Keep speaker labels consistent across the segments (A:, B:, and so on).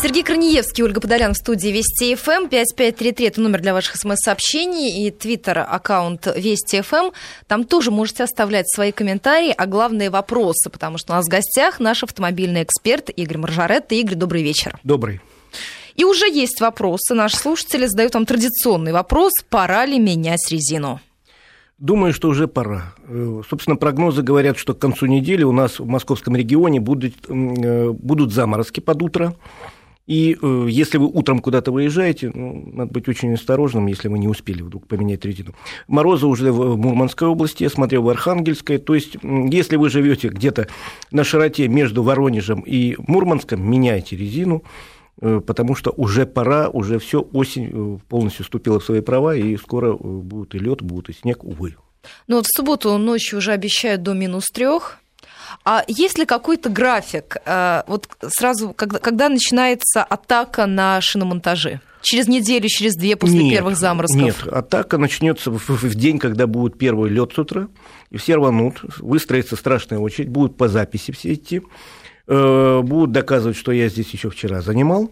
A: Сергей Краниевский, Ольга Подолян в студии Вести ФМ. 5533 это номер для ваших смс-сообщений и твиттер аккаунт Вести ФМ. Там тоже можете оставлять свои комментарии, а главные вопросы, потому что у нас в гостях наш автомобильный эксперт Игорь Маржаретто. Игорь, добрый вечер.
B: Добрый.
A: И уже есть вопросы. Наши слушатели задают вам традиционный вопрос. Пора ли менять резину?
B: Думаю, что уже пора. Э, собственно, прогнозы говорят, что к концу недели у нас в московском регионе будут, э, будут заморозки под утро. И э, если вы утром куда-то выезжаете, ну, надо быть очень осторожным, если вы не успели вдруг поменять резину. Морозы уже в Мурманской области, я смотрел в Архангельской. То есть, если вы живете где-то на широте между Воронежем и Мурманском, меняйте резину э, потому что уже пора, уже все, осень э, полностью вступила в свои права, и скоро будет и лед, будет и снег, увы.
A: Ну вот в субботу ночью уже обещают до минус трех. А есть ли какой-то график, э, вот сразу, когда, когда начинается атака на шиномонтажи? Через неделю, через две после
B: нет,
A: первых заморозков?
B: Нет, атака начнется в, в день, когда будет первый лед с утра, и все рванут, выстроится страшная очередь, будут по записи все идти, э, будут доказывать, что я здесь еще вчера занимал,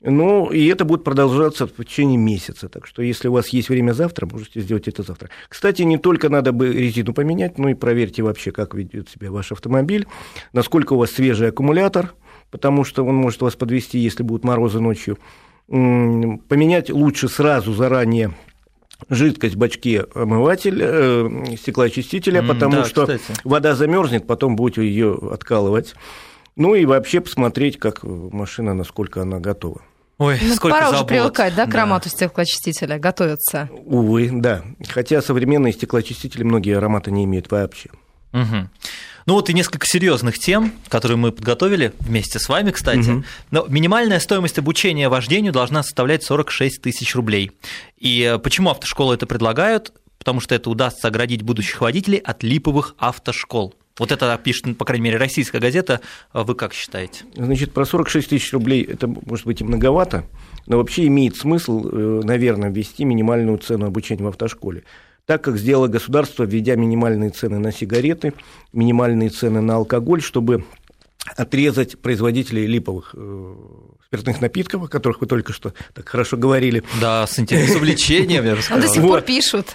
B: ну, и это будет продолжаться в течение месяца. Так что, если у вас есть время завтра, можете сделать это завтра. Кстати, не только надо бы резину поменять, но и проверьте вообще, как ведет себя ваш автомобиль, насколько у вас свежий аккумулятор, потому что он может вас подвести, если будут морозы ночью. Поменять лучше сразу заранее жидкость в бачке омыватель, э, стеклоочистителя, потому да, что кстати. вода замерзнет, потом будете ее откалывать. Ну и вообще посмотреть, как машина, насколько она готова.
A: Ой, ну, сколько пора забот. уже привыкать, да, к да. аромату стеклоочистителя, готовиться.
B: Увы, да. Хотя современные стеклоочистители многие аромата не имеют вообще.
C: Угу. Ну вот и несколько серьезных тем, которые мы подготовили вместе с вами, кстати. Угу. Но минимальная стоимость обучения вождению должна составлять 46 тысяч рублей. И э, почему автошколы это предлагают? Потому что это удастся оградить будущих водителей от липовых автошкол. Вот это пишет, по крайней мере, российская газета. А вы как считаете?
B: Значит, про 46 тысяч рублей это может быть и многовато, но вообще имеет смысл, э, наверное, ввести минимальную цену обучения в автошколе. Так как сделало государство, введя минимальные цены на сигареты, минимальные цены на алкоголь, чтобы отрезать производителей липовых э, спиртных напитков, о которых вы только что так хорошо говорили.
C: Да, с интересом, увлечением, я бы сказал.
A: До сих пор пишут.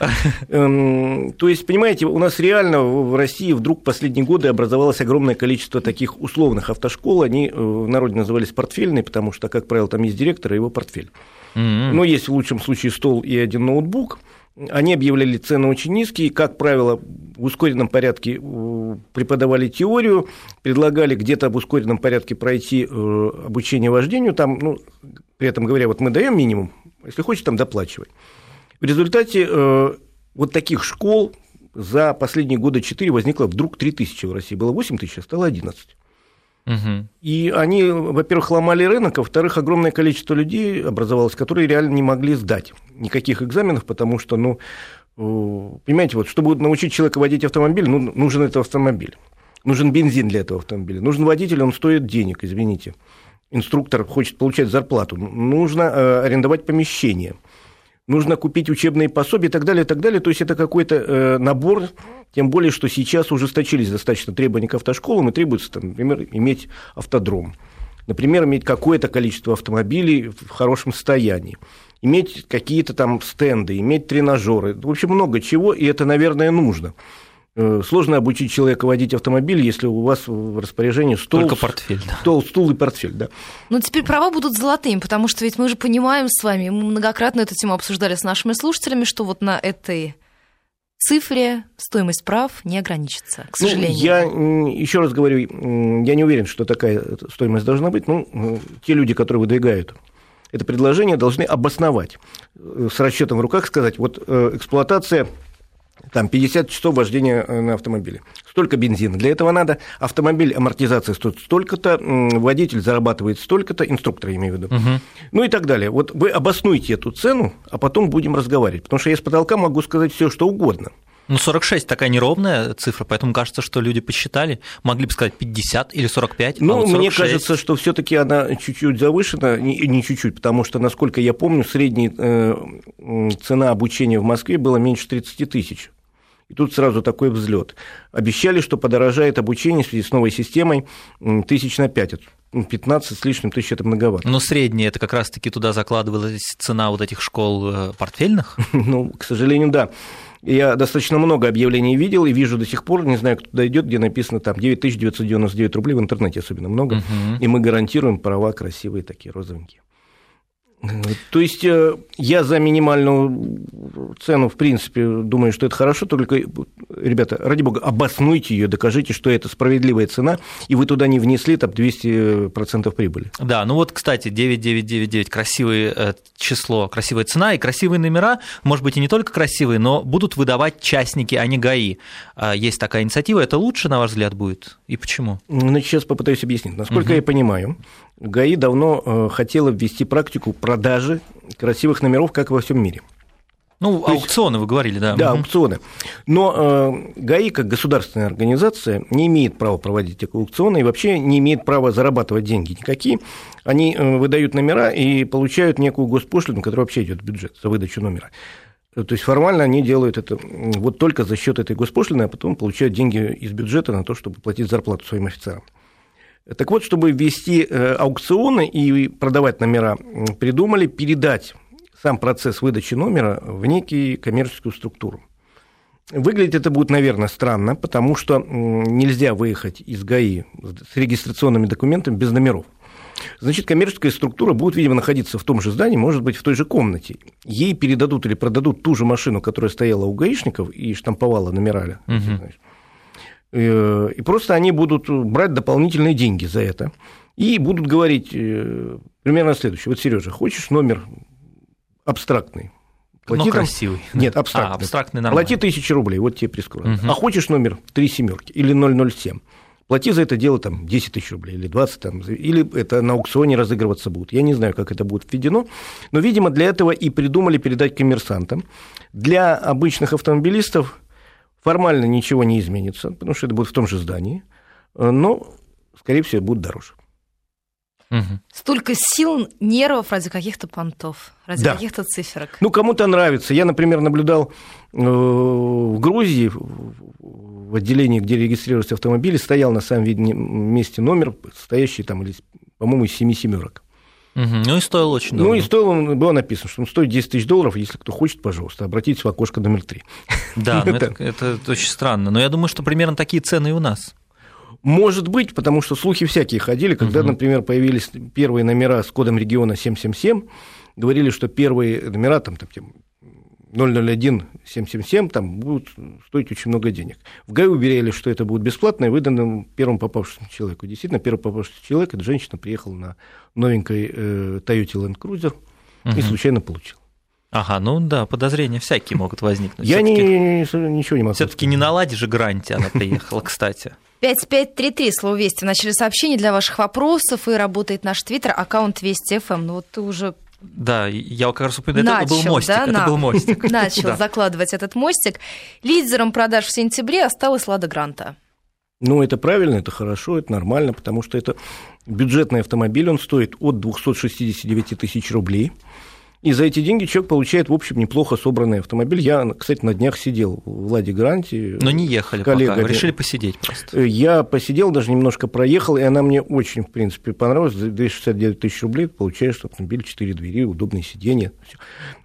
B: Эм, то есть, понимаете, у нас реально в России вдруг последние годы образовалось огромное количество таких условных автошкол. Они э, в народе назывались портфельные, потому что, как правило, там есть директор и его портфель. Но есть в лучшем случае стол и один ноутбук – они объявляли цены очень низкие, как правило, в ускоренном порядке э, преподавали теорию, предлагали где-то в ускоренном порядке пройти э, обучение вождению, там, ну, при этом говоря, вот мы даем минимум, если хочешь, там доплачивай. В результате э, вот таких школ за последние годы 4 возникло вдруг 3 тысячи в России. Было 8 тысяч, а стало 11. Угу. И они, во-первых, ломали рынок, а во-вторых, огромное количество людей образовалось, которые реально не могли сдать никаких экзаменов, потому что, ну, понимаете, вот, чтобы научить человека водить автомобиль, ну, нужен этот автомобиль. Нужен бензин для этого автомобиля. Нужен водитель, он стоит денег, извините. Инструктор хочет получать зарплату. Нужно э, арендовать помещение нужно купить учебные пособия и так далее, и так далее. То есть это какой-то э, набор, тем более, что сейчас ужесточились достаточно требования к автошколам, и требуется, там, например, иметь автодром. Например, иметь какое-то количество автомобилей в хорошем состоянии, иметь какие-то там стенды, иметь тренажеры. В общем, много чего, и это, наверное, нужно. Э, сложно обучить человека водить автомобиль, если у вас в распоряжении стол,
C: Только портфель, да.
B: стол, стул и портфель, да.
A: Ну, теперь права будут золотыми, потому что ведь мы же понимаем с вами, мы многократно эту тему обсуждали с нашими слушателями, что вот на этой цифре стоимость прав не ограничится, к сожалению. Ну,
B: я еще раз говорю, я не уверен, что такая стоимость должна быть. Ну, э, те люди, которые выдвигают это предложение, должны обосновать э, с расчетом в руках, сказать, вот эксплуатация там 50 часов вождения э, на автомобиле. Столько бензина. Для этого надо автомобиль, амортизация стоит столько-то, водитель зарабатывает столько-то, инструктор, я имею в виду. Угу. Ну и так далее. Вот вы обоснуйте эту цену, а потом будем разговаривать. Потому что я с потолка могу сказать все, что угодно.
C: Ну, 46 такая неровная цифра, поэтому кажется, что люди посчитали. Могли бы сказать 50 или 45,
B: Ну,
C: а вот
B: мне кажется, что все таки она чуть-чуть завышена, не, чуть-чуть, потому что, насколько я помню, средняя э, цена обучения в Москве была меньше 30 тысяч. И тут сразу такой взлет. Обещали, что подорожает обучение в связи с новой системой тысяч на пять. 15 с лишним тысяч это многовато.
C: Но средняя это как раз-таки туда закладывалась цена вот этих школ э, портфельных?
B: Ну, к сожалению, да. Я достаточно много объявлений видел и вижу до сих пор, не знаю, кто туда идет, где написано там 9999 рублей в интернете особенно много, угу. и мы гарантируем права красивые такие розовенькие. То есть э, я за минимальную цену, в принципе, думаю, что это хорошо, только, ребята, ради бога, обоснуйте ее, докажите, что это справедливая цена, и вы туда не внесли там 200% прибыли.
C: Да, ну вот, кстати, 9999 красивое э, число, красивая цена и красивые номера, может быть, и не только красивые, но будут выдавать частники, а не ГАИ. А есть такая инициатива, это лучше, на ваш взгляд, будет? И почему?
B: Ну, сейчас попытаюсь объяснить. Насколько угу. я понимаю, ГАИ давно э, хотела ввести практику продажи красивых номеров, как во всем мире.
C: Ну, То аукционы, есть, вы говорили, да.
B: Да, аукционы. Но э, ГАИ, как государственная организация, не имеет права проводить такие аукционы и вообще не имеет права зарабатывать деньги никакие. Они э, выдают номера и получают некую госпошлину, которая вообще идет в бюджет за выдачу номера. То есть формально они делают это вот только за счет этой госпошлины, а потом получают деньги из бюджета на то, чтобы платить зарплату своим офицерам. Так вот, чтобы ввести э, аукционы и продавать номера, придумали передать сам процесс выдачи номера в некий коммерческую структуру. Выглядит это будет, наверное, странно, потому что нельзя выехать из ГАИ с регистрационными документами без номеров. Значит, коммерческая структура будет, видимо, находиться в том же здании, может быть, в той же комнате. Ей передадут или продадут ту же машину, которая стояла у гаишников и штамповала номера. Угу. Значит, и просто они будут брать дополнительные деньги за это. И будут говорить э, примерно следующее. Вот, Сережа, хочешь номер абстрактный?
C: Плати Но там... красивый.
B: Нет, абстрактный. А,
C: абстрактный нормально.
B: Плати тысячу рублей, вот тебе прескурант. Угу. А хочешь номер три семерки или 007? Плати за это дело там 10 тысяч рублей или 20, там, или это на аукционе разыгрываться будет. Я не знаю, как это будет введено, но, видимо, для этого и придумали передать коммерсантам. Для обычных автомобилистов Формально ничего не изменится, потому что это будет в том же здании, э, но, скорее всего, будет дороже.
A: Угу. Столько сил, нервов ради каких-то понтов, ради да. каких-то циферок.
B: Ну, кому-то нравится. Я, например, наблюдал э, в Грузии, в отделении, где регистрируются автомобили, стоял на самом месте номер, стоящий там, по-моему, из семи семерок.
C: Угу. Ну и стоил очень
B: дорого. Ну и стоило, было написано, что он стоит 10 тысяч долларов, если кто хочет, пожалуйста, обратитесь в окошко номер 3.
C: Да, ну это, это очень странно, но я думаю, что примерно такие цены и у нас.
B: Может быть, потому что слухи всякие ходили, когда, угу. например, появились первые номера с кодом региона 777, говорили, что первые номера, там, там 001 777 там будут стоить очень много денег. В ГАИ уверяли, что это будет бесплатно и выдано первому попавшемуся человеку. Действительно, первый попавшийся человек, эта женщина приехала на новенькой э, Toyota Land Cruiser угу. и случайно получила.
C: Ага, ну да, подозрения всякие могут возникнуть.
B: Я не, ничего не могу.
C: Все-таки не наладишь же гранте она приехала, кстати.
A: 5533, слово «Вести» в начале сообщения для ваших вопросов, и работает наш твиттер, аккаунт Вести ФМ. Ну вот ты уже
C: да, я как раз упомянул, это был мостик. Да, это был мостик.
A: Начал закладывать этот мостик. Лидером продаж в сентябре осталась Лада Гранта.
B: Ну, это правильно, это хорошо, это нормально, потому что это бюджетный автомобиль, он стоит от 269 тысяч рублей. И за эти деньги человек получает, в общем, неплохо собранный автомобиль. Я, кстати, на днях сидел в Ладе Гранте.
C: Но не ехали коллега, пока, решили посидеть просто.
B: Я посидел, даже немножко проехал, и она мне очень, в принципе, понравилась. За 269 тысяч рублей получаешь автомобиль, 4 двери, удобные сиденья.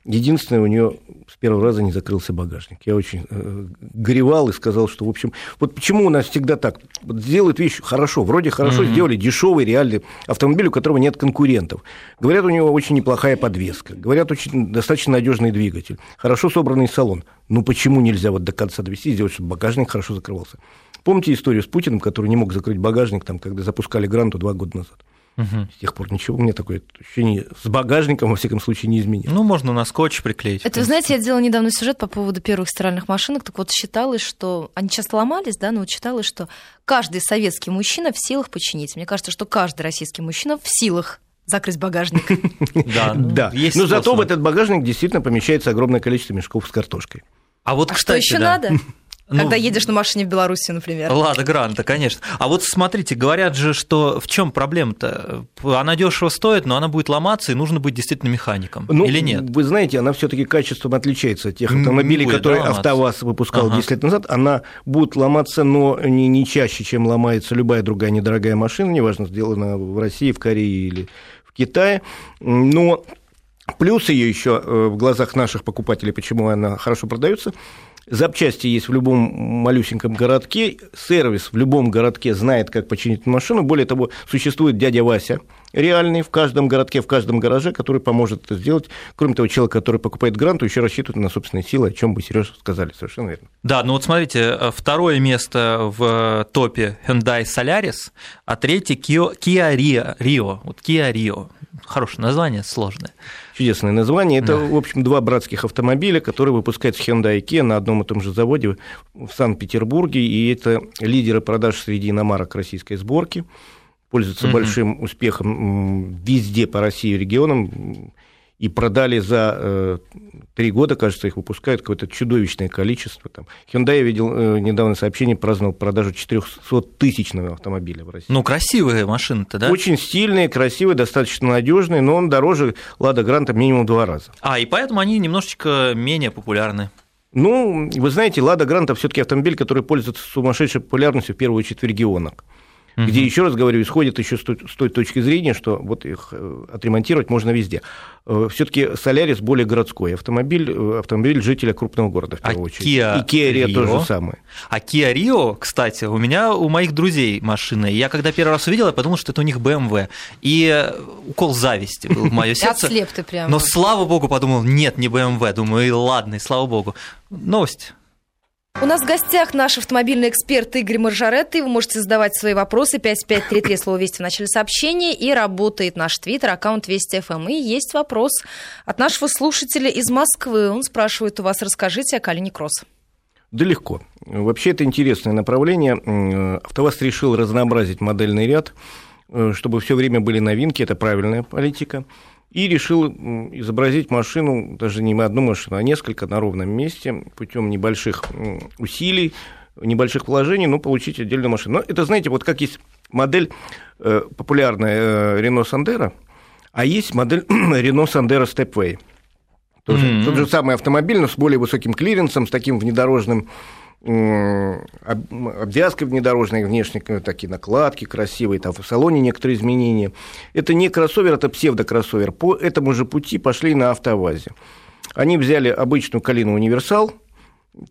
B: Единственное, у нее с первого раза не закрылся багажник. Я очень э, горевал и сказал, что, в общем, вот почему у нас всегда так? Вот сделают вещь хорошо, вроде хорошо mm-hmm. сделали дешевый реальный автомобиль, у которого нет конкурентов. Говорят, у него очень неплохая подвеска. Говорят, очень достаточно надежный двигатель. Хорошо собранный салон. Ну почему нельзя вот до конца довести, сделать, чтобы багажник хорошо закрывался? Помните историю с Путиным, который не мог закрыть багажник, там, когда запускали гранту два года назад? Угу. С тех пор ничего у меня такое ощущение с багажником, во всяком случае, не изменилось.
C: Ну, можно на скотч приклеить.
A: Это, вы знаете, я делала недавно сюжет по поводу первых стиральных машинок, так вот считалось, что они часто ломались, да, но вот считалось, что каждый советский мужчина в силах починить. Мне кажется, что каждый российский мужчина в силах закрыть багажник.
B: Да, да. Но зато в этот багажник действительно помещается огромное количество мешков с картошкой.
A: А вот, а что еще надо? Ну, Когда едешь на машине в Беларуси, например.
C: Лада Гранта, конечно. А вот смотрите, говорят же, что в чем проблема-то? Она дешево стоит, но она будет ломаться, и нужно быть действительно механиком. Ну, или нет?
B: Вы знаете, она все-таки качеством отличается от тех автомобилей, будет, которые да, АвтоВАЗ выпускал ага. 10 лет назад. Она будет ломаться, но не, не чаще, чем ломается любая другая недорогая машина, неважно, сделана в России, в Корее или в Китае. Но плюс ее еще э, в глазах наших покупателей, почему она хорошо продается, запчасти есть в любом малюсеньком городке, сервис в любом городке знает, как починить машину. Более того, существует дядя Вася, реальный в каждом городке, в каждом гараже, который поможет это сделать. Кроме того, человек, который покупает грант, еще рассчитывает на собственные силы, о чем вы, Сережа, сказали, совершенно верно.
C: Да, ну вот смотрите, второе место в топе Hyundai Solaris, а третье Kia. Rio. Вот Kia Rio. Хорошее название, сложное
B: чудесное название. Это, да. в общем, два братских автомобиля, которые выпускаются Hyundai и Kia на одном и том же заводе в Санкт-Петербурге, и это лидеры продаж среди иномарок российской сборки, пользуются угу. большим успехом везде по России и регионам и продали за э, три года, кажется, их выпускают какое-то чудовищное количество. Там. Hyundai, я видел э, недавно сообщение, праздновал продажу 400-тысячного автомобиля в России.
C: Ну, красивые машины-то, да?
B: Очень стильные, красивые, достаточно надежные, но он дороже Лада Гранта минимум два раза.
C: А, и поэтому они немножечко менее популярны.
B: Ну, вы знаете, Лада Гранта все-таки автомобиль, который пользуется сумасшедшей популярностью в первую очередь в регионах угу. где, еще раз говорю, исходит еще с той, с той точки зрения, что вот их э, отремонтировать можно везде. Э, Все-таки Солярис более городской автомобиль, э, автомобиль жителя крупного города, в первую а очередь.
C: Kia
B: и Kia Rio то же самое.
C: А Kia Rio, кстати, у меня, у моих друзей машины. Я когда первый раз увидел, я подумал, что это у них BMW. И укол зависти был в мое сердце.
A: Отслеп ты прямо.
C: Но слава богу, подумал, нет, не BMW. Думаю, и ладно, и слава богу. Новость.
A: У нас в гостях наш автомобильный эксперт Игорь Маржаретти. Вы можете задавать свои вопросы. 5533 слово «Вести» в начале сообщения. И работает наш твиттер, аккаунт Вести ФМ. И есть вопрос от нашего слушателя из Москвы. Он спрашивает у вас, расскажите о Калине Кросс.
B: Да легко. Вообще это интересное направление. АвтоВАЗ решил разнообразить модельный ряд, э, чтобы все время были новинки. Это правильная политика и решил изобразить машину, даже не одну машину, а несколько на ровном месте, путем небольших усилий, небольших вложений, но получить отдельную машину. Но это, знаете, вот как есть модель э, популярная э, Renault Sandero, а есть модель Renault Sandero Stepway. Тоже, mm-hmm. Тот же самый автомобиль, но с более высоким клиренсом, с таким внедорожным обвязка внедорожная, внешние такие накладки красивые, там в салоне некоторые изменения. Это не кроссовер, это псевдокроссовер. По этому же пути пошли на автовазе. Они взяли обычную Калину Универсал,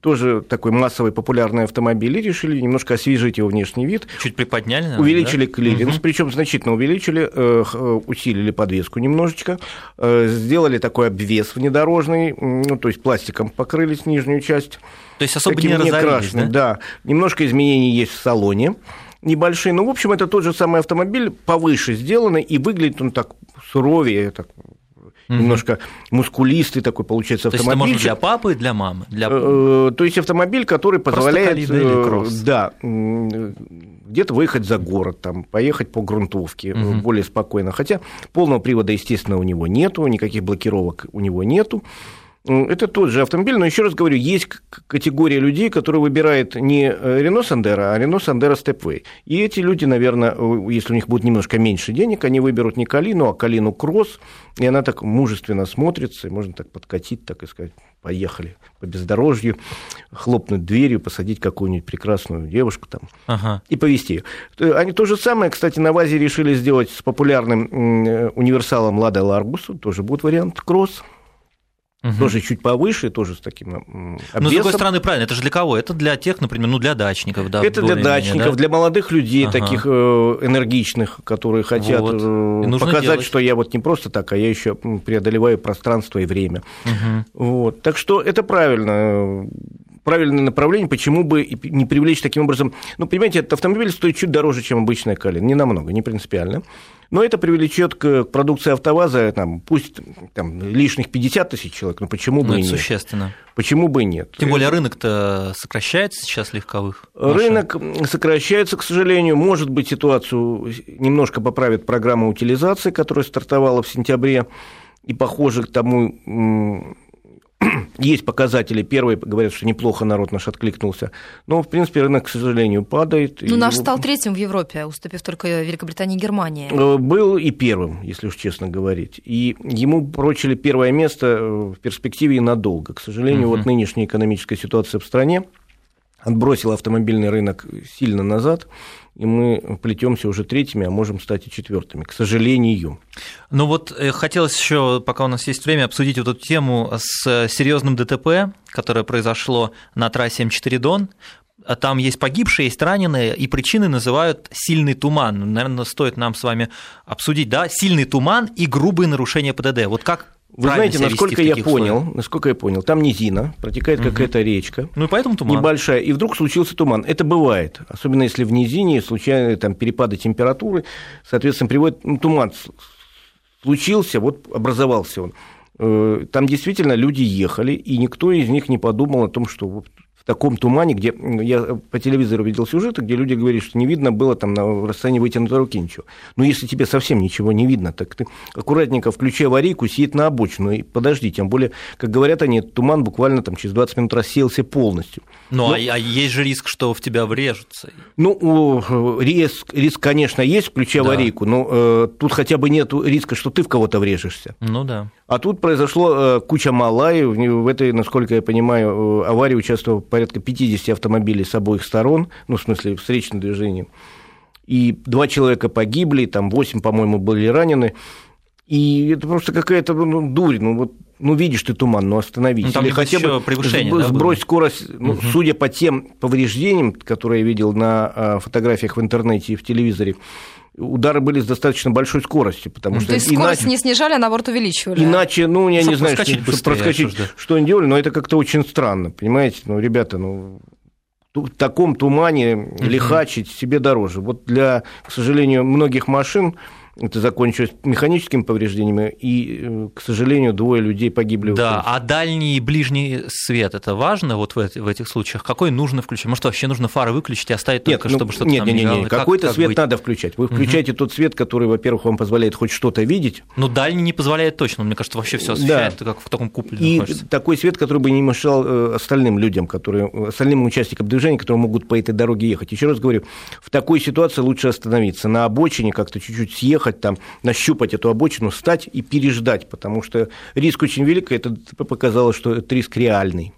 B: тоже такой массовый популярный автомобиль, и решили немножко освежить его внешний вид.
C: Чуть приподняли, наверное,
B: Увеличили да? клиренс, угу. причем значительно увеличили, э, усилили подвеску немножечко, э, сделали такой обвес внедорожный, ну, то есть пластиком покрылись нижнюю часть.
C: То есть особо не разорились, да?
B: Да, немножко изменений есть в салоне небольшие. Ну, в общем, это тот же самый автомобиль, повыше сделанный, и выглядит он так суровее, так угу. немножко мускулистый такой получается автомобиль. То
C: есть это можно для папы и для мамы? Для...
B: Э, то есть автомобиль, который позволяет... Э, да, где-то выехать за город, там, поехать по грунтовке угу. более спокойно. Хотя полного привода, естественно, у него нету, никаких блокировок у него нету. Это тот же автомобиль, но еще раз говорю, есть категория людей, которые выбирают не Renault Sandero, а Renault Sandero Stepway. И эти люди, наверное, если у них будет немножко меньше денег, они выберут не Калину, а Калину Кросс, и она так мужественно смотрится, и можно так подкатить, так и сказать, поехали по бездорожью, хлопнуть дверью, посадить какую-нибудь прекрасную девушку там ага. и повезти ее. Они то же самое, кстати, на ВАЗе решили сделать с популярным универсалом Лада Ларгусу, тоже будет вариант Кросс. Угу. Тоже чуть повыше, тоже с таким обвесом.
C: Но, с другой стороны, правильно, это же для кого? Это для тех, например, ну, для дачников, да?
B: Это для дачников, да? для молодых людей, ага. таких э, энергичных, которые хотят вот. Э, показать, делать. что я вот не просто так, а я еще преодолеваю пространство и время. Угу. Вот. Так что это правильно правильное направление, почему бы не привлечь таким образом... Ну, понимаете, этот автомобиль стоит чуть дороже, чем обычная Калина, не намного, не принципиально. Но это привлечет к продукции АвтоВАЗа, там, пусть там, лишних 50 тысяч человек, но почему бы ну, и нет?
C: существенно.
B: Почему бы и нет?
C: Тем более рынок-то сокращается сейчас легковых
B: машин. Рынок сокращается, к сожалению. Может быть, ситуацию немножко поправит программа утилизации, которая стартовала в сентябре, и похоже к тому есть показатели. Первые говорят, что неплохо народ наш откликнулся. Но, в принципе, рынок, к сожалению, падает.
A: Ну, наш стал третьим в Европе, уступив только Великобритании и Германии.
B: Э, был и первым, если уж честно говорить. И ему прочили первое место э, в перспективе и надолго. К сожалению, угу. вот нынешняя экономическая ситуация в стране отбросила автомобильный рынок сильно назад и мы плетемся уже третьими, а можем стать и четвертыми, к сожалению.
C: Ну вот э, хотелось еще, пока у нас есть время, обсудить вот эту тему с серьезным ДТП, которое произошло на трассе М4 Дон. Там есть погибшие, есть раненые, и причины называют сильный туман. Наверное, стоит нам с вами обсудить, да, сильный туман и грубые нарушения ПДД. Вот как
B: вы знаете, насколько я понял, условиях? насколько я понял, там низина, протекает угу. какая-то речка.
C: Ну и поэтому туман.
B: Небольшая, и вдруг случился туман. Это бывает, особенно если в низине случайные там перепады температуры, соответственно, приводит ну, туман случился, вот образовался он. Э, там действительно люди ехали, и никто из них не подумал о том, что таком тумане, где я по телевизору видел сюжеты, где люди говорят, что не видно было там на расстоянии вытянутой руки ничего. Но если тебе совсем ничего не видно, так ты аккуратненько включи аварийку, сидит на обочину и подожди. Тем более, как говорят они, туман буквально там через 20 минут рассеялся полностью.
C: Ну, но, а, а есть же риск, что в тебя врежутся?
B: Ну, риск, риск конечно, есть, включая да. аварийку, но э, тут хотя бы нет риска, что ты в кого-то врежешься.
C: Ну да.
B: А тут произошло э, куча малай, в этой, насколько я понимаю, э, аварии участвовало порядка 50 автомобилей с обоих сторон, ну, в смысле, встречным движением. И два человека погибли, там восемь, по-моему, были ранены. И это просто какая-то ну, дурь. Ну, вот, ну, видишь ты туман, ну остановись. Ну,
C: там Или хотя бы превышение,
B: сбрось да, скорость. Ну, угу. Судя по тем повреждениям, которые я видел на а, фотографиях в интернете и в телевизоре, удары были с достаточно большой скоростью, потому что...
A: То есть скорость иначе... не снижали, а наоборот увеличивали?
B: Иначе, ну, я чтобы не знаю, что, быстрее, проскочить, что они делали, но это как-то очень странно, понимаете? Ну, ребята, ну, в таком тумане угу. лихачить себе дороже. Вот для, к сожалению, многих машин это закончилось механическими повреждениями, и, э, к сожалению, двое людей погибли.
C: Да, а дальний и ближний свет, это важно вот в, этих случаях? Какой нужно включить? Может, вообще нужно фары выключить и оставить
B: нет,
C: только,
B: ну,
C: чтобы что-то
B: нет,
C: там
B: нет, нет, нет, какой-то как свет быть? надо включать. Вы включаете угу. тот свет, который, во-первых, вам позволяет хоть что-то видеть.
C: Ну, дальний не позволяет точно, мне кажется, вообще все освещает, да. как в таком куполе
B: И находится. такой свет, который бы не мешал э, остальным людям, которые, остальным участникам движения, которые могут по этой дороге ехать. Еще раз говорю, в такой ситуации лучше остановиться на обочине, как-то чуть-чуть съехать там, на нащупать эту обочину, стать и переждать, потому что риск очень велик, и это показало, что этот риск реальный.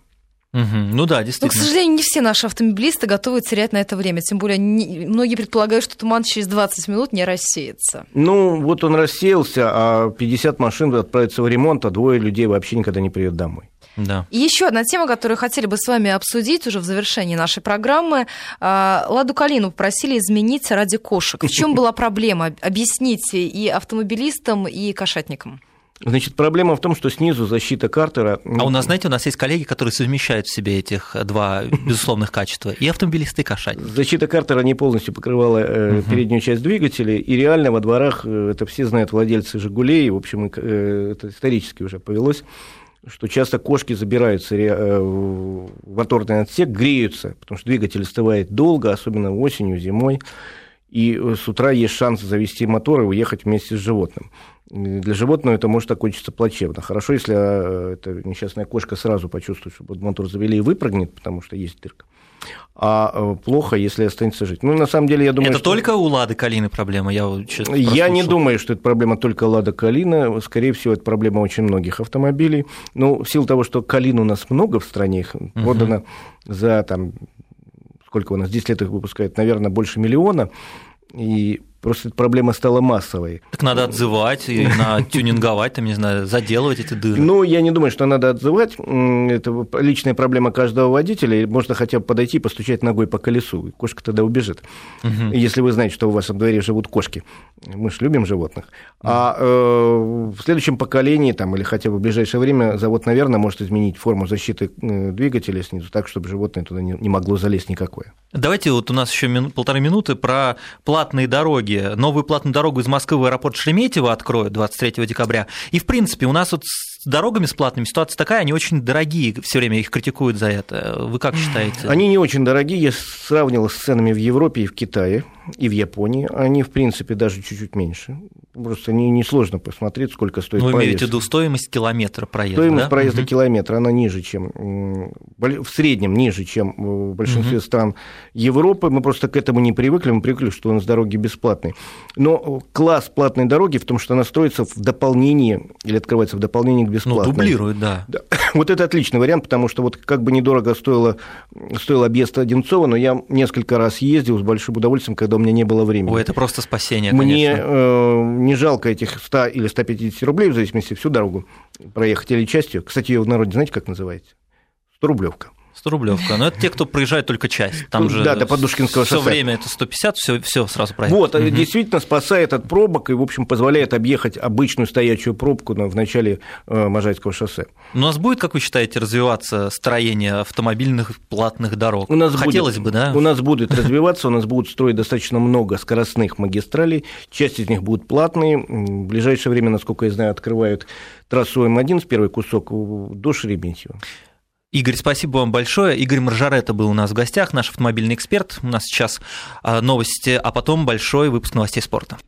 C: Угу. Ну да, действительно.
A: Но, к сожалению, не все наши автомобилисты готовы терять на это время. Тем более, не, многие предполагают, что туман через 20 минут не рассеется.
B: Ну, вот он рассеялся, а 50 машин отправятся в ремонт, а двое людей вообще никогда не приедут домой.
A: Да. И еще одна тема, которую хотели бы с вами обсудить уже в завершении нашей программы. А, Ладу Калину попросили изменить ради кошек. В чем была проблема? Объясните и автомобилистам, и кошатникам.
B: Значит, проблема в том, что снизу защита картера...
C: А у нас, знаете, у нас есть коллеги, которые совмещают в себе этих два безусловных качества, и автомобилисты, и кошатники.
B: Защита картера не полностью покрывала э, переднюю часть двигателя, и реально во дворах, э, это все знают владельцы «Жигулей», в общем, э, это исторически уже повелось, что часто кошки забираются э, в моторный отсек, греются, потому что двигатель остывает долго, особенно осенью, зимой, и э, с утра есть шанс завести мотор и уехать вместе с животным. Для животного это может окончиться плачевно. Хорошо, если э, эта несчастная кошка сразу почувствует, что мотор завели и выпрыгнет, потому что есть дырка а э, плохо, если останется жить. Ну, на самом деле, я думаю,
C: Это
B: что...
C: только у Лады Калины проблема? Я,
B: я не думаю, что это проблема только Лада Калина. Скорее всего, это проблема очень многих автомобилей. Ну, в силу того, что Калин у нас много в стране, их угу. продано за там сколько у нас, 10 лет их выпускают, наверное, больше миллиона. И Просто эта проблема стала массовой.
C: Так надо отзывать и на тюнинговать, там, не знаю, заделывать эти дыры.
B: Ну, я не думаю, что надо отзывать. Это личная проблема каждого водителя. Можно хотя бы подойти и постучать ногой по колесу. Кошка тогда убежит. Угу. Если вы знаете, что у вас во дворе живут кошки. Мы же любим животных. А э, в следующем поколении, там, или хотя бы в ближайшее время, завод, наверное, может изменить форму защиты э, двигателя снизу так, чтобы животное туда не, могло залезть никакое.
C: Давайте вот у нас еще мину, полторы минуты про платные дороги дороги. Новую платную дорогу из Москвы в аэропорт Шереметьево откроют 23 декабря. И, в принципе, у нас вот с дорогами с платными ситуация такая, они очень дорогие, все время их критикуют за это. Вы как считаете?
B: Они не очень дорогие, я сравнивал с ценами в Европе и в Китае, и в Японии. Они, в принципе, даже чуть-уть меньше. Просто не, не сложно посмотреть, сколько стоит
C: Вы
B: проезд.
C: имеете в виду стоимость километра проезда,
B: Стоимость
C: да?
B: проезда
C: Мгм.
B: километра, она ниже, чем в среднем ниже, чем в большинстве
C: Мгм.
B: стран Европы. Мы просто к этому не привыкли, мы привыкли, что у нас дороги бесплатные. Но класс платной дороги в том, что она строится в дополнение или открывается в дополнение к
C: Ну, дублирует, да.
B: Да. Вот это отличный вариант, потому что вот как бы недорого стоило, стоил объезд Одинцова, но я несколько раз ездил с большим удовольствием, когда у меня не было времени.
C: Ой, это просто спасение,
B: Мне
C: конечно.
B: э, не жалко этих 100 или 150 рублей, в зависимости всю дорогу проехать или частью. Кстати, ее в народе знаете, как называется? 100 рублевка.
C: 100 рублевка. Но это те, кто проезжает только часть. Там
B: Ну,
C: же
B: да, до Подушкинского
C: все
B: шоссе.
C: время это 150, все, все сразу проехать.
B: Вот,
C: Мгм.
B: действительно спасает от пробок и, в общем, позволяет объехать обычную стоячую пробку в начале э, Можайского шоссе.
C: У нас будет, как вы считаете, развиваться строение автомобильных платных дорог?
B: У нас
C: Хотелось
B: будет,
C: бы, да?
B: У нас будет развиваться, у нас будут строить достаточно много скоростных магистралей, часть из них будут платные. В ближайшее время, насколько я знаю, открывают трассу М11, первый кусок, до Шереметьево.
C: Игорь, спасибо вам большое. Игорь Маржарета был у нас в гостях, наш автомобильный эксперт. У нас сейчас а, новости, а потом большой выпуск новостей спорта.